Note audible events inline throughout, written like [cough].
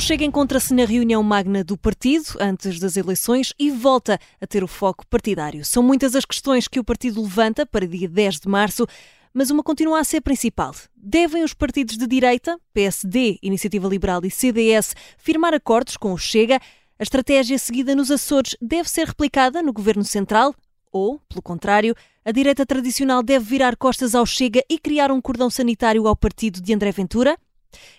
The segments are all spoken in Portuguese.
O Chega encontra-se na reunião magna do partido antes das eleições e volta a ter o foco partidário. São muitas as questões que o partido levanta para dia 10 de março, mas uma continua a ser principal. Devem os partidos de direita, PSD, Iniciativa Liberal e CDS, firmar acordos com o Chega? A estratégia seguida nos Açores deve ser replicada no governo central? Ou, pelo contrário, a direita tradicional deve virar costas ao Chega e criar um cordão sanitário ao partido de André Ventura?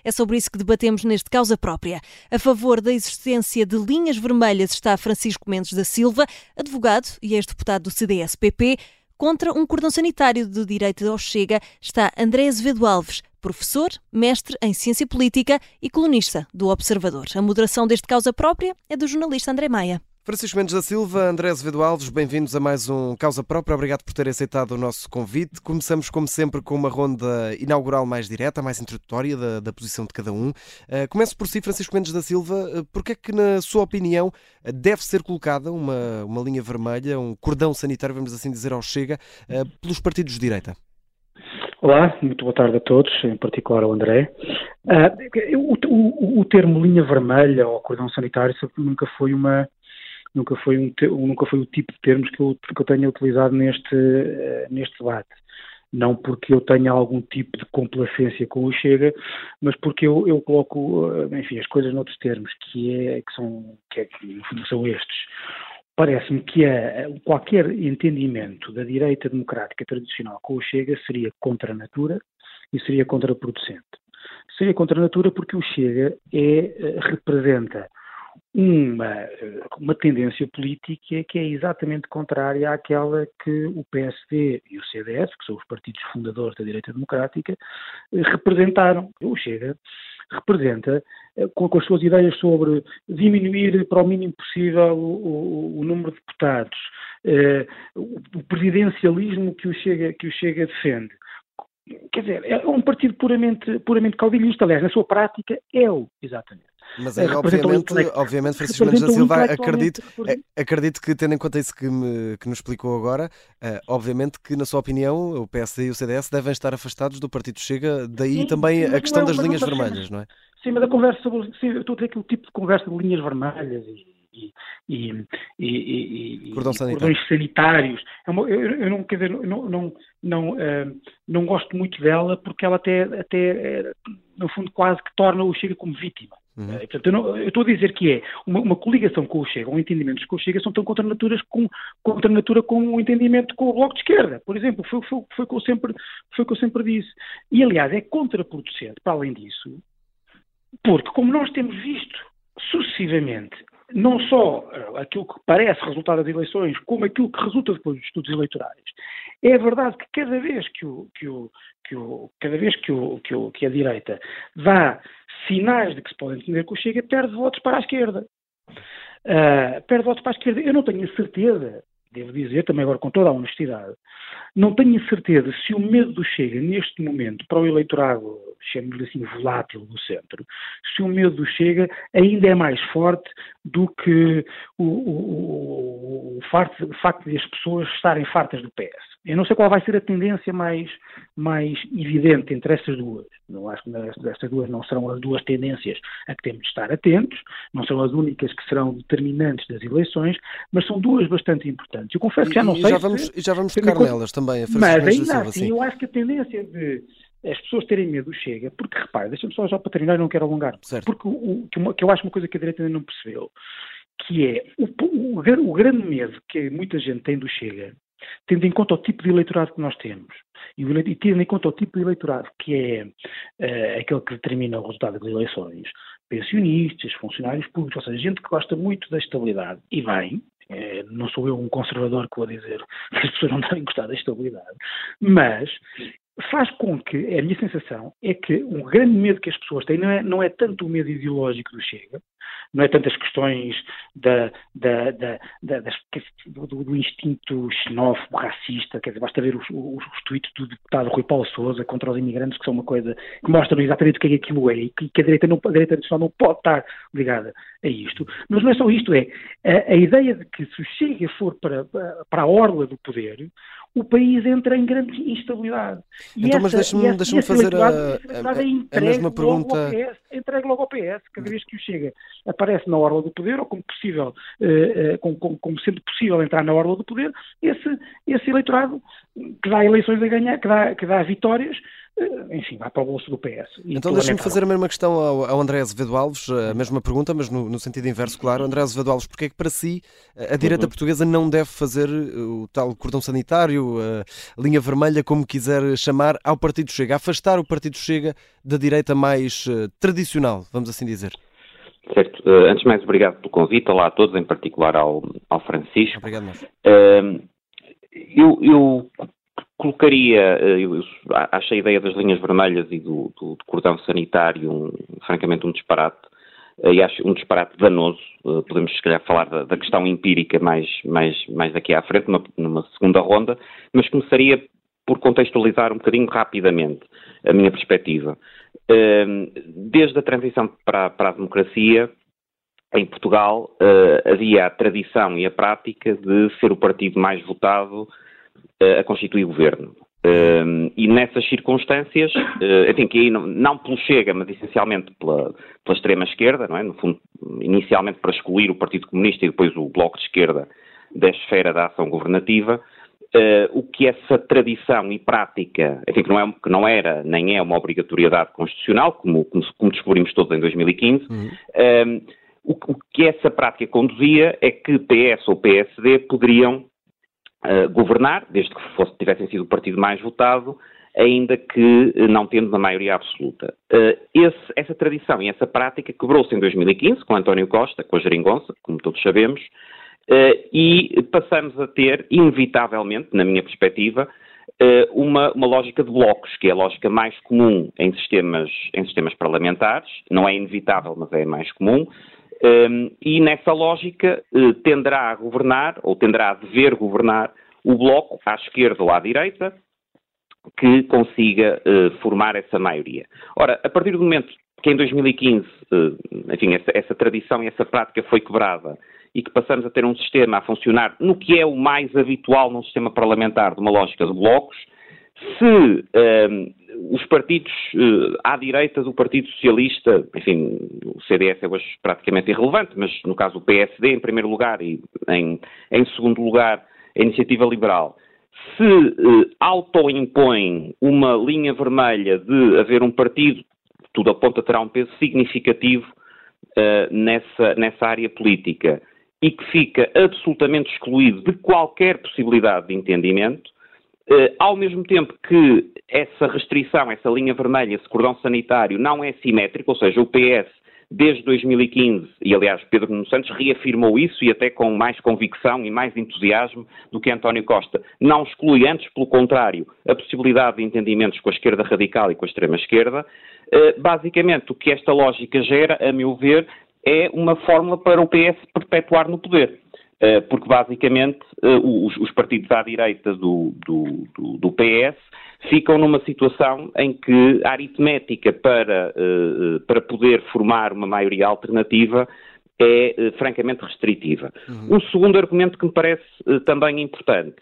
É sobre isso que debatemos neste Causa Própria. A favor da existência de linhas vermelhas está Francisco Mendes da Silva, advogado e ex-deputado do CDS-PP. Contra um cordão sanitário de direito ao Chega está André Azevedo Alves, professor, mestre em ciência política e colunista do Observador. A moderação deste Causa Própria é do jornalista André Maia. Francisco Mendes da Silva, André Azevedo Alves, bem-vindos a mais um Causa Própria. Obrigado por terem aceitado o nosso convite. Começamos, como sempre, com uma ronda inaugural mais direta, mais introdutória da, da posição de cada um. Uh, começo por si, Francisco Mendes da Silva. Uh, Porquê é que, na sua opinião, deve ser colocada uma, uma linha vermelha, um cordão sanitário, vamos assim dizer, ao Chega, uh, pelos partidos de direita? Olá, muito boa tarde a todos, em particular ao André. Uh, o, o, o, termo linha vermelha ou cordão sanitário nunca foi uma nunca foi, um, nunca foi o tipo de termos que eu, que eu tenha utilizado neste, uh, neste debate. Não porque eu tenha algum tipo de complacência com o Chega, mas porque eu, eu coloco, uh, enfim, as coisas noutros termos, que, é, que, são, que, é, que são estes. Parece-me que a, qualquer entendimento da direita democrática tradicional com o Chega seria contra a natura e seria contraproducente. Seria contra a natura porque o Chega é, eh, representa uma, uma tendência política que é exatamente contrária àquela que o PSD e o CDS, que são os partidos fundadores da direita democrática, representaram. O Chega representa, eh, com, com as suas ideias sobre diminuir para o mínimo possível o, o, o número de deputados, eh, o, o presidencialismo que o Chega, que o Chega defende, quer dizer, é um partido puramente, puramente caudilhista, aliás, na sua prática é-o, exatamente. Mas aí, obviamente, obviamente, Francisco Mendes da Silva, acredito, acredito que, tendo em conta isso que, me, que nos explicou agora, uh, obviamente que, na sua opinião, o PSD e o CDS devem estar afastados do Partido Chega, daí sim, também sim, a questão é das linhas vermelhas, não é? Sim, mas a conversa sobre. Sim, eu estou a dizer aquele tipo de conversa de linhas vermelhas e e, e, e, e cordões sanitários. É uma, eu, eu, não, quer dizer, não, não, não, uh, não gosto muito dela porque ela até, até no fundo, quase que torna o Chega como vítima. Uhum. Uh, portanto, eu, não, eu, estou a dizer que é uma, uma, coligação com o Chega, um entendimento com o Chega são tão contra naturas com, contra natura com o um entendimento com o Bloco de Esquerda, por exemplo, foi, foi, foi, que eu sempre, foi o que eu sempre disse. E, aliás, é contraproducente, para além disso, porque, como nós temos visto sucessivamente não só eh, aquilo que parece resultado das eleições, como aquilo que resulta depois dos estudos eleitorais. É verdade que cada vez que, o, que, o, que, o, cada vez que, o, que, o, que a direita dá sinais de que se pode entender que o Chega, perde votos para a esquerda. Uh, perde votos para a esquerda. Eu não tenho certeza, devo dizer também agora com toda a honestidade, não tenho certeza se o medo do Chega, neste momento, para o eleitorado, chamemos-lhe assim, volátil do centro, se o medo do Chega ainda é mais forte do que o, o, o, o facto de as pessoas estarem fartas do PS. Eu não sei qual vai ser a tendência mais, mais evidente entre essas duas. Não acho que estas duas não serão as duas tendências a que temos de estar atentos, não são as únicas que serão determinantes das eleições, mas são duas bastante importantes. Eu confesso que já não e, sei. Já vamos, se, já vamos tocar nelas também, a Mas ainda assim, eu acho que a tendência de as pessoas terem medo chega, porque repare, deixa-me só já para terminar e não quero alongar, certo. porque o, que, uma, que, eu acho uma coisa que a direita ainda não percebeu, que é o, o, o grande medo que muita gente tem do Chega tendo em conta o tipo de eleitorado que nós temos e, e tendo em conta o tipo de eleitorado que é uh, aquele que determina o resultado das eleições, pensionistas, funcionários públicos, ou seja, gente que gosta muito da estabilidade e bem, eh, não sou eu um conservador que vou dizer [laughs] que as pessoas não devem gostar da estabilidade, mas faz com que, a minha sensação é que o grande medo que as pessoas têm não é, não é tanto o medo ideológico do Chega, não é tanto as questões da, da, da, das, do, do, instinto xenófobo, racista, quer dizer, basta ver os, os, os tweets do deputado Rui Paulo Souza contra os imigrantes, que são uma coisa que mostram exatamente o que é aquilo é e que, a direita, não, a direita tradicional não pode estar ligada a isto. Mas não é só isto, é a, a ideia de que se o Chega for para, para a orla do poder, o país entra em grande instabilidade. E então, essa, mas deixa-me deixa fazer a, a, a, a, mesma pergunta. PS, entregue logo ao PS, cada vez que o chega, aparece na orla do poder, ou como possível, eh, eh, como, como, como, sendo possível entrar na orla do poder, esse, esse eleitorado que dá eleições a ganhar, que dá, que dá vitórias, enfim, vai para o bolso do PS. Então deixa-me fazer a mesma questão ao, ao, André Azevedo Alves, a mesma pergunta, mas no, no sentido inverso, claro. André Azevedo Alves, porque é que para si a direita uhum. portuguesa não deve fazer o tal cordão sanitário, a linha vermelha, como quiser chamar, ao Partido Chega, afastar o Partido Chega da direita mais uh, tradicional, vamos assim dizer? Certo. Antes de mais, obrigado pelo convite. Olá a todos, em particular ao, ao Francisco. Obrigado. Uh, eu, eu colocaria, eh, acho a ideia das linhas vermelhas e do, do, do cordão sanitário, um, francamente, um disparate, eh, e acho um disparate danoso. Eh, podemos, se calhar, falar da, da, questão empírica mais, mais, mais daqui à frente, numa, numa segunda ronda, mas começaria por contextualizar um bocadinho rapidamente a minha perspectiva. Desde a transição para, para a democracia, em Portugal, havia a tradição e a prática de ser o partido mais votado a constituir governo. Uh, e nessas circunstâncias, uh, enfim, que aí não, não pelo Chega, mas essencialmente pela, pela extrema-esquerda, não é? No fundo, inicialmente para excluir o Partido Comunista e depois o Bloco de Esquerda da esfera da ação governativa, uh, o que essa tradição e prática, enfim, que não, é, que não era nem é uma obrigatoriedade constitucional, como, como, como descobrimos todos em 2015, uhum. o, o que essa prática conduzia é que PS ou PSD poderiam governar, desde que fosse, tivessem sido o partido mais votado, ainda que uh, não tendo uma maioria absoluta. Uh, esse, essa tradição e essa prática quebrou-se em 2015 com António Costa, com a Geringonça, como todos sabemos, e passamos a ter, inevitavelmente, na minha perspectiva, uma, uma, lógica de blocos, que é a lógica mais comum em sistemas, em sistemas parlamentares, não é inevitável, mas é mais comum, um, e nessa lógica uh, tenderá a governar, ou tenderá a dever governar, o Bloco à esquerda ou à direita, que consiga uh, formar essa maioria. Ora, a partir do momento que em 2015, uh, eh, enfim, essa, essa tradição e essa prática foi quebrada e que passamos a ter um sistema a funcionar no que é o mais habitual num sistema parlamentar, de uma lógica de blocos, se os partidos uh, à direita do Partido Socialista, enfim, o CDS é hoje praticamente irrelevante, mas no caso o PSD em primeiro lugar e em, em segundo lugar a Iniciativa Liberal, se uh, autoimpõe uma linha vermelha de haver um partido, tudo aponta terá um peso significativo uh, nessa, nessa área política. E que fica absolutamente excluído de qualquer possibilidade de entendimento, ao mesmo tempo que essa restrição, essa linha vermelha, esse cordão sanitário não é simétrico, ou seja, o PS desde 2015, e aliás Pedro Nuno Santos reafirmou isso e até com mais convicção e mais entusiasmo do que António Costa, não exclui antes, pelo contrário, a possibilidade de entendimentos com a esquerda radical e com a extrema-esquerda. Uh, basicamente, o que esta lógica gera, a meu ver, é uma fórmula para o PS perpetuar no poder. Eh, porque basicamente eh, os, os, partidos à direita do, do, do, do, PS ficam numa situação em que a aritmética para, eh, para poder formar uma maioria alternativa é francamente restritiva. Uhum. Um segundo argumento que me parece também importante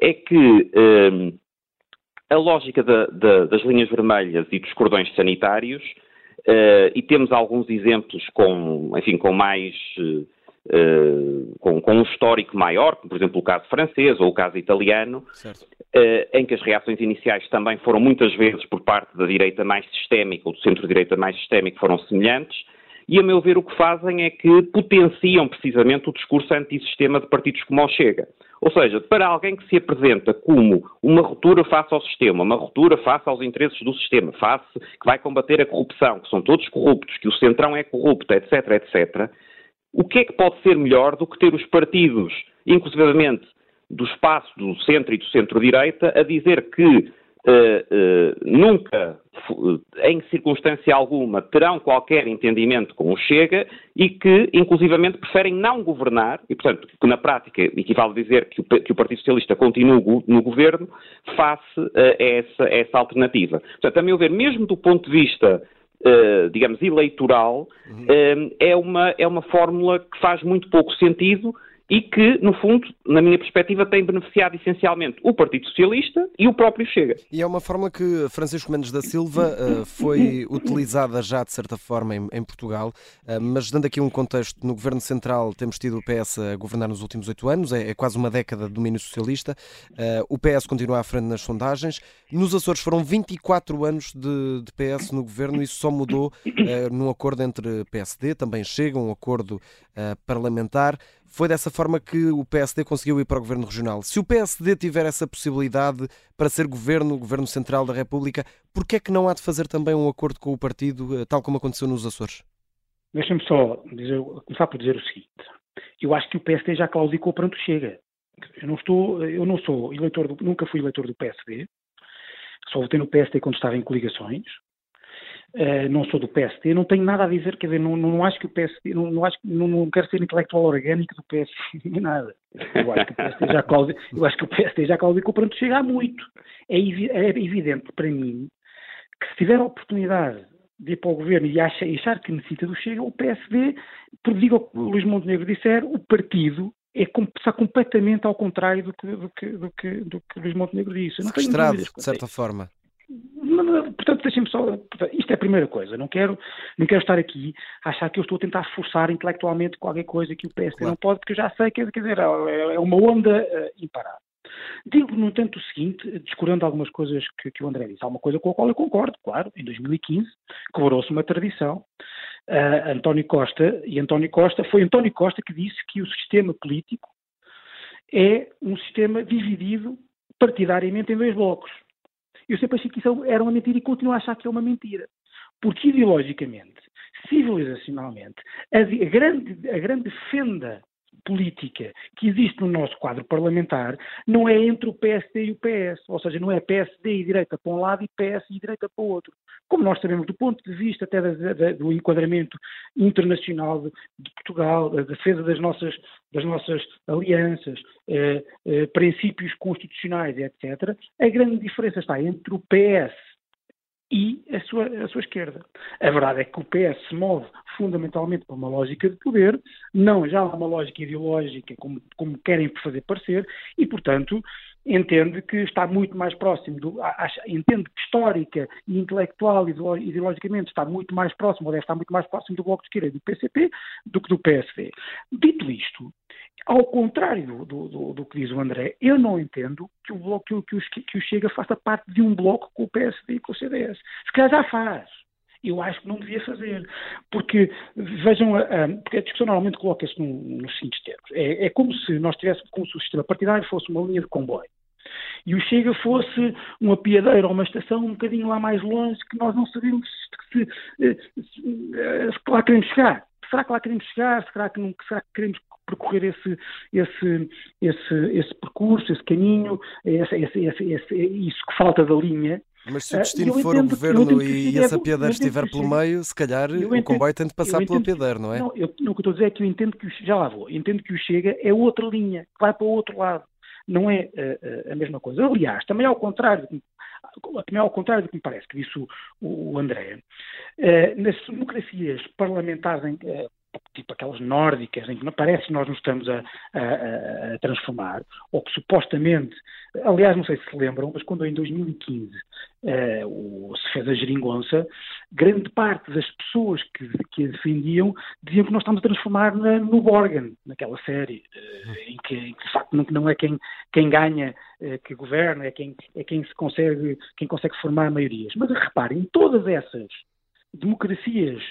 é que a lógica da, da, das linhas vermelhas e dos cordões sanitários, e temos alguns exemplos com, enfim, com mais Uh, com, com, um histórico maior, como por exemplo o caso francês ou o caso italiano, uh, em que as reações iniciais também foram muitas vezes por parte da direita mais sistémica ou do centro-direita mais sistémico foram semelhantes, e a meu ver o que fazem é que potenciam precisamente o discurso antissistema de partidos como o Chega. Ou seja, para alguém que se apresenta como uma ruptura face ao sistema, uma ruptura face aos interesses do sistema, face que vai combater a corrupção, que são todos corruptos, que o centrão é corrupto, etc., etc., o que é que pode ser melhor do que ter os partidos, inclusivamente do espaço do centro e do centro-direita, a dizer que uh, uh, nunca, em circunstância alguma, terão qualquer entendimento com o Chega e que, inclusivamente, preferem não governar, e, portanto, que na prática equivale a dizer que o, que o Partido Socialista continua no governo, face a, essa, a essa alternativa. Portanto, a meu ver, mesmo do ponto de vista digamos, eleitoral, uhum. uh, é, uma, é uma fórmula que faz muito pouco sentido e que, no fundo, na minha perspectiva, tem beneficiado essencialmente o Partido Socialista e o próprio Chega. E é uma fórmula que Francisco Mendes da Silva uh, foi utilizada já, de certa forma, em, em Portugal, uh, mas dando aqui um contexto, no Governo Central temos tido o PS a governar nos últimos oito anos, é, é, quase uma década de domínio socialista, uh, o PS continua à frente nas sondagens, nos Açores foram 24 anos de, de PS no Governo, isso só mudou num acordo entre PSD, também Chega, um acordo parlamentar, foi dessa forma que o PSD conseguiu ir para o governo regional. Se o PSD tiver essa possibilidade para ser governo, governo central da República, por que é que não há de fazer também um acordo com o partido, eh, tal como aconteceu nos Açores? Deixa-me só dizer, começar por dizer o seguinte. Eu acho que o PSD já claudicou perante o Chega. Eu não estou, eu não sou eleitor, do, nunca fui eleitor do PSD. Só votei no PSD quando estava em coligações. Uh, não sou do PSD, não tenho nada a dizer, quer dizer, não, não acho que o PSD, não, não acho, não, não quero ser intelectual orgânico do PSD, [laughs] nem nada. Eu acho que o PSD já claudicou, eu acho que o PSD já claudicou para chega há muito. É, é, evidente para mim que se tiver a oportunidade de ir para o governo e achar, achar que necessita do Chega, o PSD, por digo o que o Luís Montenegro disser, o partido é está completamente ao contrário do que, do que, do que, do que Luís Montenegro disse. Sequestrado, de certa forma. Portanto, deixem-me só. Isto é a primeira coisa. Não quero, não quero estar aqui a achar que eu estou a tentar forçar intelectualmente qualquer coisa que o PSD claro. não pode, porque eu já sei que quer dizer, é, é uma onda uh, imparável. Digo, no entanto, o seguinte, discordando algumas coisas que, que, o André disse. Há uma coisa com a qual eu concordo, claro. Em 2015 quebrou-se uma tradição. Uh, António Costa, e António Costa, foi António Costa que disse que o sistema político é um sistema dividido partidariamente em dois blocos. Eu sempre achei que isso era uma mentira e continuo a achar que é uma mentira. Porque ideologicamente, civilizacionalmente, a, grande, a grande fenda política que existe no nosso quadro parlamentar não é entre o PSD e o PS, ou seja, não é PSD e direita para um lado e PS e direita para o outro. Como nós sabemos, do ponto de vista até da, da, do enquadramento internacional de, de, Portugal, da defesa das nossas, das nossas alianças, eh, eh, princípios constitucionais, etc., a grande diferença está entre o PS e a sua, a sua esquerda. A verdade é que o PS se move fundamentalmente por uma lógica de poder, não já uma lógica ideológica como, como querem fazer parecer, e, portanto, entende que está muito mais próximo, do, acha, entende que histórica e intelectual e ideologicamente está muito mais próximo, ou deve estar muito mais próximo do Bloco de Esquerda e do PCP do que do PSD. Dito isto, ao contrário do, do, do, que diz o André, eu não entendo que o, bloco, que, o, que, o, Chega faça parte de um bloco com o PSD e com o CDS. Se calhar já faz. Eu acho que não devia fazer. Porque, vejam, a, a, porque a discussão normalmente coloca-se nos seguintes termos. É, é, como se nós tivéssemos, como se o sistema partidário fosse uma linha de comboio. E o Chega fosse uma piadeira ou uma estação um bocadinho lá mais longe que nós não sabemos se, se, se, se lá queremos chegar. Será que lá queremos chegar? Será que, não, será que queremos percorrer esse, esse, esse, esse percurso, esse caminho, esse, esse, esse, isso que falta da linha, mas se o destino for o governo e, essa piadeira estiver pelo meio, se calhar o comboio tem de passar pela piadeira, não é? Não, eu, não, o que eu estou a dizer é que eu entendo que o, já lá vou, entendo que o Chega é outra linha, que vai para o outro lado. Não é uh, a mesma coisa. Aliás, também ao contrário, também ao contrário do que me parece que disse o, o André, uh, nas democracias parlamentares em, uh, tipo aquelas nórdicas, em que parece que nós nos estamos a, a, a, transformar, ou que supostamente, aliás, não sei se se lembram, mas quando em 2015 uh, o, se fez a geringonça, grande parte das pessoas que, que a defendiam diziam que nós estamos a transformar na, no Borgen, naquela série, uh, em, que, em, que, de facto não, não é quem, quem ganha uh, que governa, é quem, é quem se consegue, quem consegue formar maiorias. Mas reparem, todas essas democracias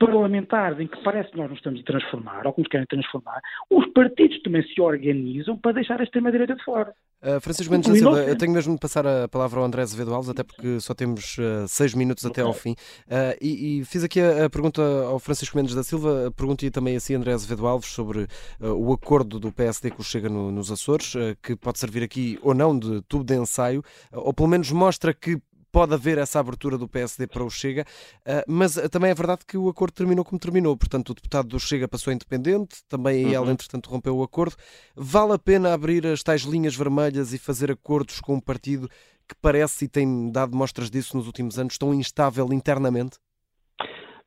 parlamentares em que parece que nós nos estamos a transformar, ou que nos querem transformar, os partidos também se organizam para deixar a extrema-direita de fora. Uh, Francisco Mendes da Silva, eu tenho mesmo de passar a palavra ao André Azevedo Alves, até porque só temos uh, seis minutos até ao fim. Uh, e, e, fiz aqui a, a, pergunta ao Francisco Mendes da Silva, perguntei também assim André Azevedo Alves sobre o acordo do PSD que chega no, nos Açores, que pode servir aqui ou não de tubo de ensaio, ou pelo menos mostra que pode haver essa abertura do PSD para o Chega, ah, mas também é verdade que o acordo terminou como terminou. Portanto, o deputado do Chega passou independente, também uhum. ele, entretanto, rompeu o acordo. Vale a pena abrir as tais linhas vermelhas e fazer acordos com um partido que parece e tem dado mostras disso nos últimos anos tão instável internamente?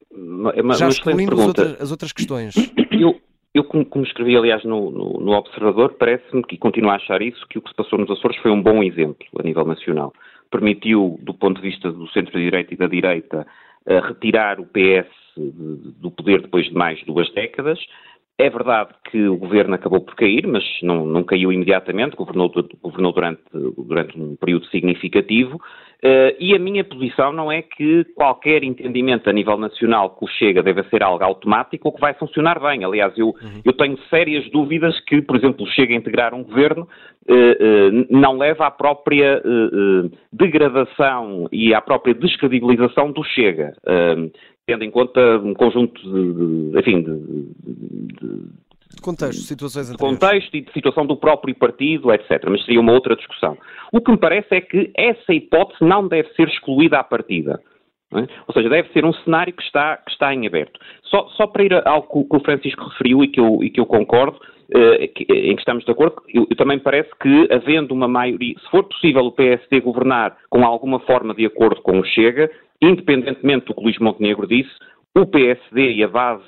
Uma, Já excluindo as outras, as outras questões. [coughs] Eu, eu, como, como, escrevi, aliás, no, no, no Observador, parece-me, que continuo a achar isso, que o que se passou nos Açores foi um bom exemplo a nível nacional. Permitiu, do ponto de vista do centro-direita e da direita, uh, retirar o PS do poder depois de mais duas décadas, é verdade que o governo acabou por cair, mas não, não caiu imediatamente, governou, governou durante, durante, um período significativo, uh, e a minha posição não é que qualquer entendimento a nível nacional que o Chega deve ser algo automático ou que vai funcionar bem. Aliás, eu, uhum. eu tenho sérias dúvidas que, por exemplo, o Chega a integrar um governo uh, uh, não leva à própria degradação e à própria descredibilização do Chega tendo em conta um conjunto de, de enfim, de, de contexto, situações de contexto e de situação do próprio partido, etc. Mas seria uma outra discussão. O que me parece é que essa hipótese não deve ser excluída à partida. É? Ou seja, deve ser um cenário que está, que está em aberto. Só, só para ir ao que o Francisco referiu e que eu, e que eu concordo, eh, em que estamos de acordo, eu, eu, também parece que, havendo uma maioria, se for possível o PSD governar com alguma forma de acordo com o Chega, independentemente do que Luís Montenegro disse, o PSD e a base,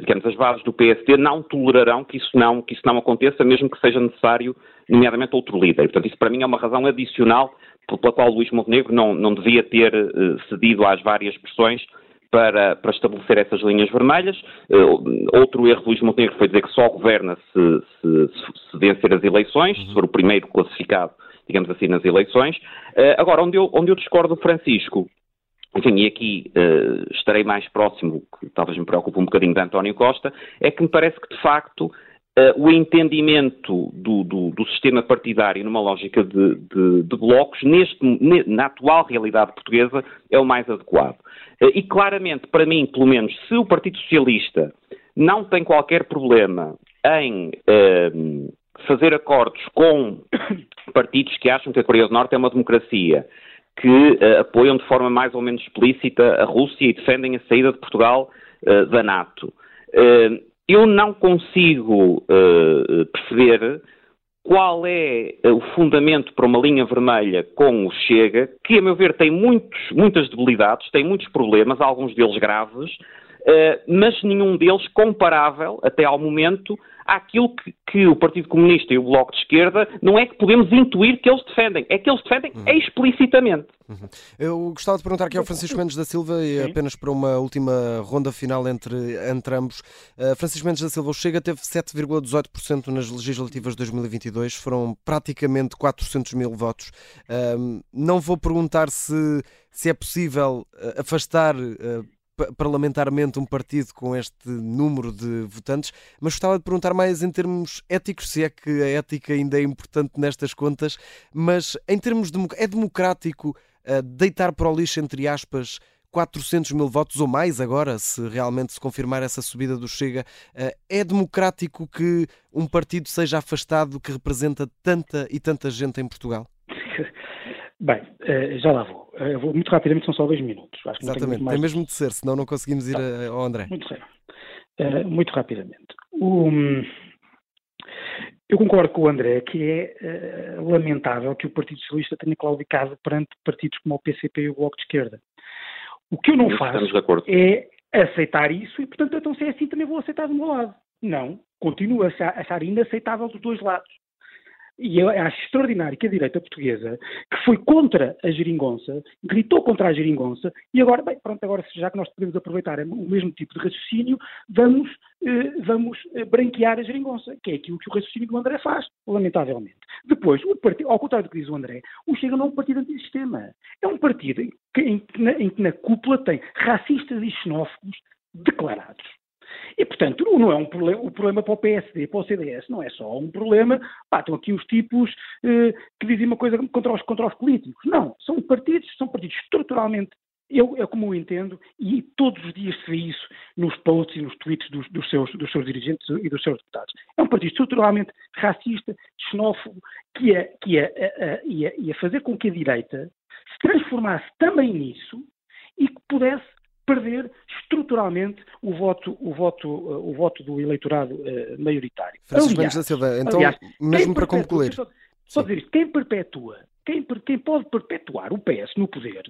digamos, as bases do PSD não tolerarão que isso não, que isso não aconteça, mesmo que seja necessário, nomeadamente, outro líder. Portanto, isso para mim é uma razão adicional pela qual Luís Montenegro não, não devia ter uh, cedido às várias pressões para, para, estabelecer essas linhas vermelhas. Uh, outro erro de Luís Montenegro foi dizer que só governa se, se, se vencer as eleições, se for o primeiro classificado, digamos assim, nas eleições. Uh, agora, onde eu, onde eu discordo do Francisco enfim, e aqui uh, estarei mais próximo, que talvez me preocupe um bocadinho de António Costa, é que me parece que, de facto, uh, o entendimento do, do, do, sistema partidário numa lógica de, de, de blocos, neste, na atual realidade portuguesa, é o mais adequado. Uh, e claramente, para mim, pelo menos, se o Partido Socialista não tem qualquer problema em fazer acordos com partidos que acham que a Coreia do Norte é uma democracia que uh, apoiam de forma mais ou menos explícita a Rússia e defendem a saída de Portugal uh, da NATO. Uh, eu não consigo perceber qual é o fundamento para uma linha vermelha com o Chega, que, a meu ver, tem muitos, muitas debilidades, tem muitos problemas, alguns deles graves, mas nenhum deles comparável, até ao momento, àquilo que, que, o Partido Comunista e o Bloco de Esquerda não é que podemos intuir que eles defendem, é que eles defendem uhum. explicitamente. Uhum. Eu gostava de perguntar aqui ao Francisco Mendes da Silva, e apenas para uma última ronda final entre, entre ambos. Uh, Francisco Mendes da Silva, o Chega teve 7,18% nas legislativas de 2022, foram praticamente 400 mil votos. Uh, não vou perguntar se, se é possível eh, afastar. Uh, parlamentarmente um partido com este número de votantes, mas gostava de perguntar mais em termos éticos, se é que a ética ainda é importante nestas contas, mas em termos de, é democrático uh, deitar para o lixo, entre aspas, 400 mil votos ou mais agora, se realmente se confirmar essa subida do Chega. Uh, é democrático que um partido seja afastado que representa tanta e tanta gente em Portugal? [laughs] Bem, uh, já lá vou. Uh, vou muito rapidamente, são só dois minutos. Exatamente, mais... tem mesmo de ser, senão não conseguimos ir tá. ao André. Muito, uh, muito rapidamente. Um, eu concordo com o André que é lamentável que o Partido Socialista tenha claudicado perante partidos como o PCP e o Bloco de Esquerda. O que eu não faço é aceitar isso e, portanto, então se é assim também vou aceitar do meu lado. Não, continuo a achar inaceitável dos dois lados. E eu acho extraordinário que a direita portuguesa, que foi contra a geringonça, gritou contra a geringonça, e agora, bem, pronto, agora já que nós podemos aproveitar o mesmo tipo de raciocínio, vamos, eh, vamos eh, branquear a geringonça, que é aquilo que o raciocínio do André faz, lamentavelmente. Depois, partido, ao contrário do que diz o André, o Chega não é um partido antissistema. É um partido em que, em, na, em que na cúpula tem racistas e xenófobos declarados. E, portanto, não é um problema, o problema para o PSD, para o CDS, não é só um problema, pá, estão aqui os tipos eh, que dizem uma coisa contra os, contra os políticos. Não, são partidos, são partidos estruturalmente eu, é como eu entendo, e todos os dias se vê isso nos posts e nos tweets dos, dos, seus, dos seus dirigentes e dos seus deputados. É um partido estruturalmente racista, xenófobo, que ia, que ia, ia, ia, ia fazer com que a direita se transformasse também nisso e que pudesse perder estruturalmente o voto, o voto, o voto do eleitorado uh, maioritário. Francisco aliás, da Silva, então, aliás, mesmo para concluir. Só, só dizer isto, quem perpetua, quem, quem pode perpetuar o PS no poder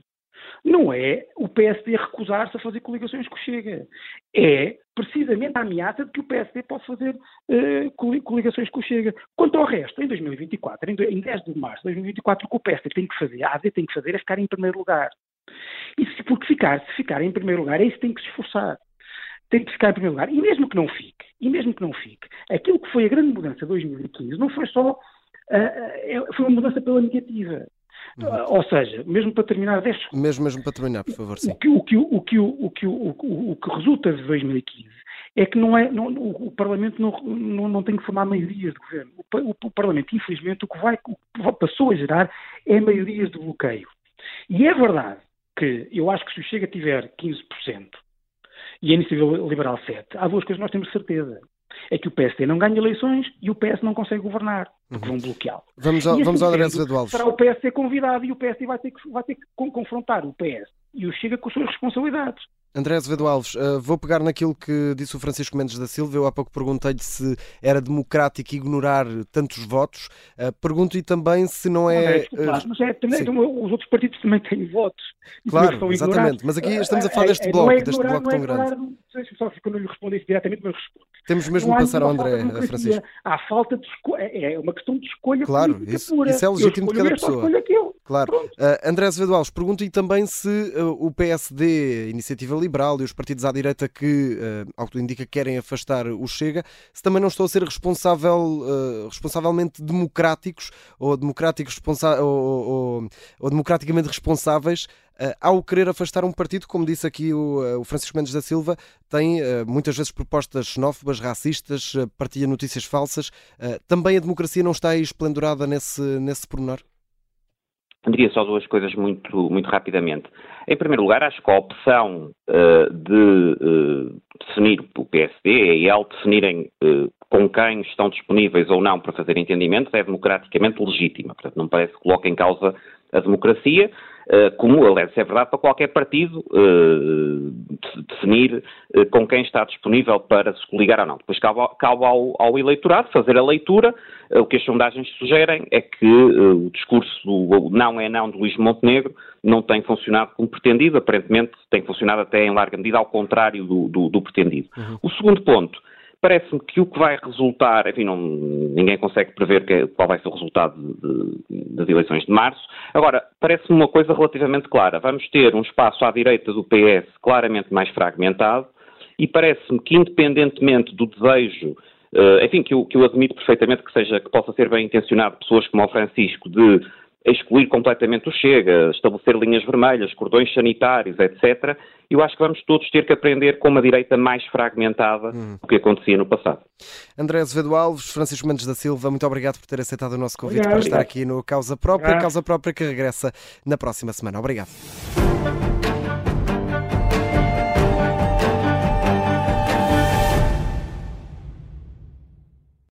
não é o PSD recusar-se a fazer coligações com o Chega. É precisamente a ameaça de que o PSD pode fazer uh, coligações com o Chega. Quanto ao resto, em 2024, em 10 de março de 2024, o que o PSD tem que fazer, a AD tem que fazer é ficar em primeiro lugar. E se, porque ficar, se ficar em primeiro lugar, é isso que tem que se esforçar. Tem que ficar em primeiro lugar. E mesmo que não fique, e mesmo que não fique, aquilo que foi a grande mudança de 2015 não foi só, uh, foi uma mudança pela negativa. Uhum. Ou seja, mesmo para terminar 10 Mesmo, mesmo para terminar, por favor, sim. O que, o que, o que, o que, o, o, o que resulta de 2015 é que não é, não, o, Parlamento não, não, não, tem que formar maiorias de governo. O, o, Parlamento, infelizmente, o que, vai, o que passou a gerar é maiorias de bloqueio. E é verdade que eu acho que se o Chega tiver 15% e a Iniciativa Liberal 7%, há duas coisas que nós temos certeza é que o PSD não ganha eleições e o PS não consegue governar, porque uhum. vão bloqueá-lo. Vamos ao, vamos ao André Azevedo Alves. Será o PS ser convidado e o PSD vai ter que, vai ter que confrontar o PS e o Chega com as suas responsabilidades. André Azevedo Alves, uh, vou pegar naquilo que disse o Francisco Mendes da Silva. Eu há pouco perguntei-lhe se era democrático ignorar tantos votos. Uh, Pergunto-lhe também se não é. Não, é, uh, mas é também, os outros partidos também têm votos. Claro, exatamente. Mas aqui estamos a falar deste é, bloco, é deste bloco tão grande. Só que quando eu lhe respondesse diretamente, mas respondo. Temos mesmo de passar ao André, Francisco. Há falta de escolha, é, é uma questão de escolha Claro, isso, isso é legítimo de cada pessoa. Claro. Uh, André Azevedo Alves, pergunto-lhe também se uh, o PSD, Iniciativa Liberal e os partidos à direita que, uh, ao que indica, querem afastar o Chega, se também não estão a ser responsável, uh, responsavelmente democráticos ou, democráticos responsa ou, ou, ou democraticamente responsáveis Uh, ao querer afastar um partido, como disse aqui o, uh, o Francisco Mendes da Silva, tem uh, muitas vezes propostas xenófobas, racistas, partilha notícias falsas. também a democracia não está aí esplendorada nesse, nesse pormenor? Diria só duas coisas muito, muito rapidamente. Em primeiro lugar, acho que a opção uh, de uh, definir o PSD e a EL definirem uh, com quem estão disponíveis ou não para fazer entendimentos é democraticamente legítima. Portanto, não parece que coloque em causa a democracia. Eh, como, aliás, é verdade para qualquer partido, eh, definir eh, com quem está disponível para se coligar ou não. Depois cabe, cabe ao, ao, eleitorado fazer a leitura. O que as sondagens sugerem é que o discurso do não é não de Luís Montenegro não tem funcionado como pretendido, aparentemente tem funcionado até em larga medida ao contrário do, do, do pretendido. Uhum. O segundo ponto Parece-me que o que vai resultar, enfim, não, ninguém consegue prever que, qual vai ser o resultado de, de, das eleições de março. Agora, parece-me uma coisa relativamente clara. Vamos ter um espaço à direita do PS claramente mais fragmentado e parece-me que, independentemente do desejo Uh, enfim, que eu, que eu admito perfeitamente que seja, que possa ser bem intencionado pessoas como o Francisco de excluir completamente o Chega, estabelecer linhas vermelhas, cordões sanitários, etc. Eu acho que vamos todos ter que aprender com uma direita mais fragmentada hum. do que acontecia no passado. André Azevedo Alves, Francisco Mendes da Silva, muito obrigado por ter aceitado o nosso convite obrigado, para estar aqui no Causa Própria, Causa Própria que regressa na próxima semana. Obrigado.